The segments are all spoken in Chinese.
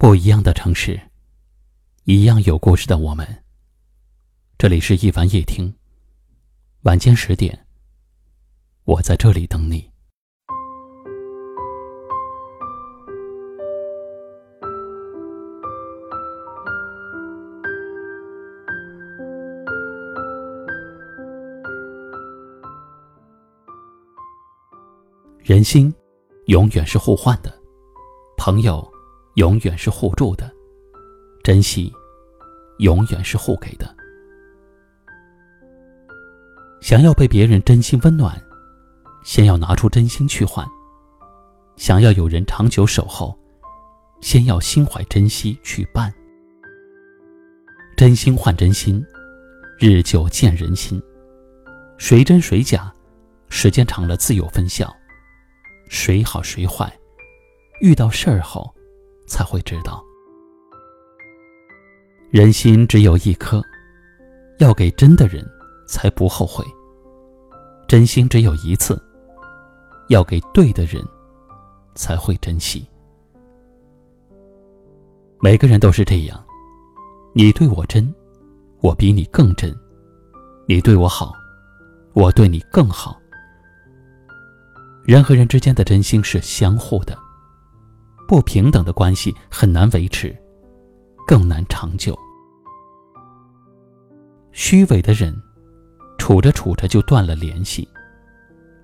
不一样的城市，一样有故事的我们。这里是一凡夜听，晚间十点，我在这里等你。人心，永远是互换的，朋友。永远是互助的，珍惜永远是互给的。想要被别人真心温暖，先要拿出真心去换；想要有人长久守候，先要心怀珍惜去办。真心换真心，日久见人心。谁真谁假，时间长了自有分晓。谁好谁坏，遇到事儿后。才会知道，人心只有一颗，要给真的人，才不后悔。真心只有一次，要给对的人，才会珍惜。每个人都是这样，你对我真，我比你更真；你对我好，我对你更好。人和人之间的真心是相互的。不平等的关系很难维持，更难长久。虚伪的人，处着处着就断了联系；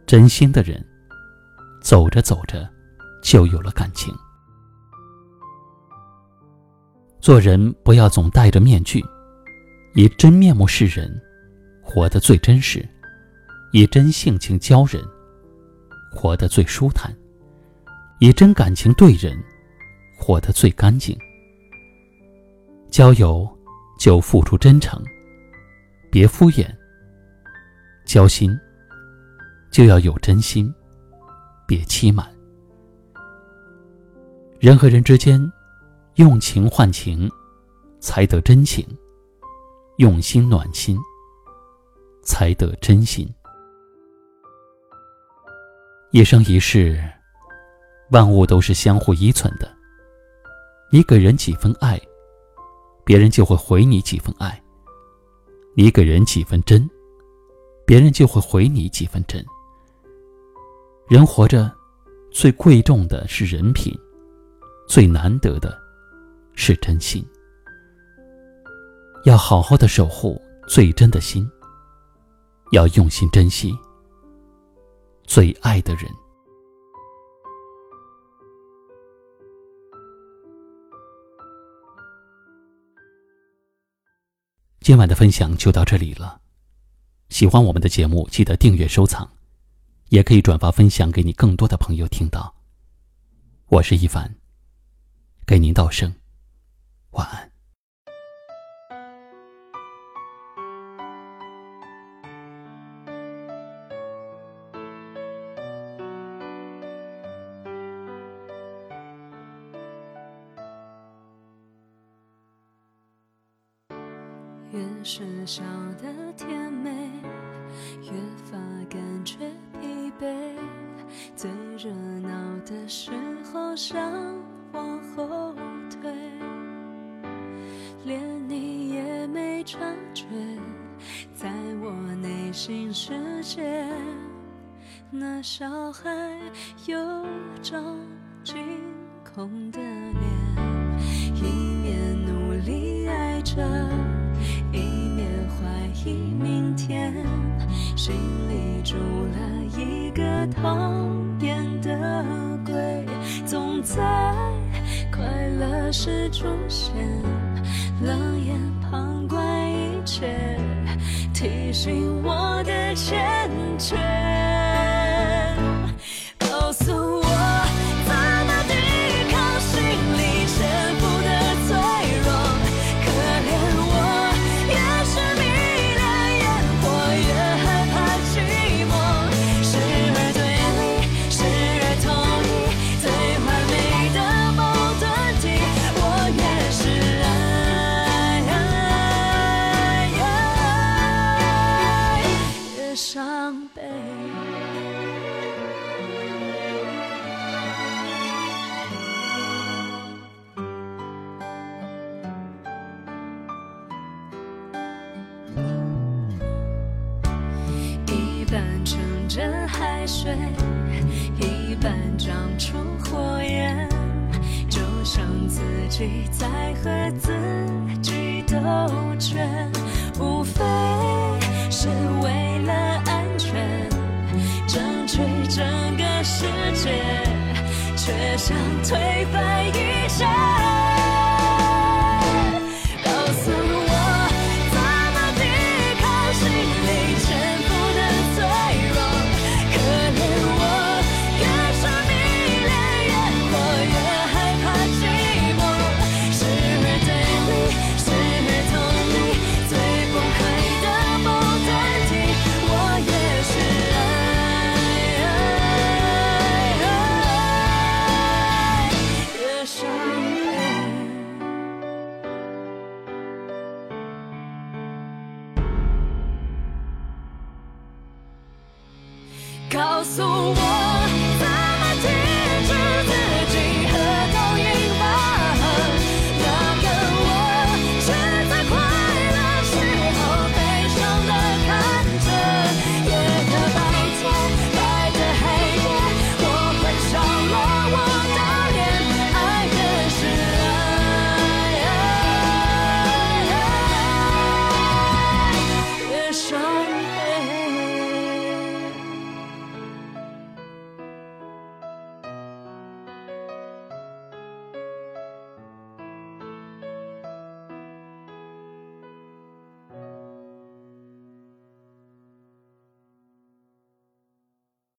真心的人，走着走着就有了感情。做人不要总戴着面具，以真面目示人，活得最真实；以真性情教人，活得最舒坦。以真感情对人，活得最干净。交友就付出真诚，别敷衍；交心就要有真心，别欺瞒。人和人之间，用情换情，才得真情；用心暖心，才得真心。一生一世。万物都是相互依存的。你给人几分爱，别人就会回你几分爱；你给人几分真，别人就会回你几分真。人活着，最贵重的是人品，最难得的是真心。要好好的守护最真的心，要用心珍惜最爱的人。今晚的分享就到这里了。喜欢我们的节目，记得订阅收藏，也可以转发分享给你更多的朋友听到。我是一凡，给您道声晚安。越是笑得甜美，越发感觉疲惫。最热闹的时候想往后退，连你也没察觉，在我内心世界，那小孩有张惊恐的脸，一面努力爱着。一明天，心里住了一个讨厌的鬼，总在快乐时出现，冷眼旁观一切，提醒我的欠缺。水，一半长出火焰，就像自己在和自己斗争，无非是为了安全，争取整个世界，却想推翻一切。so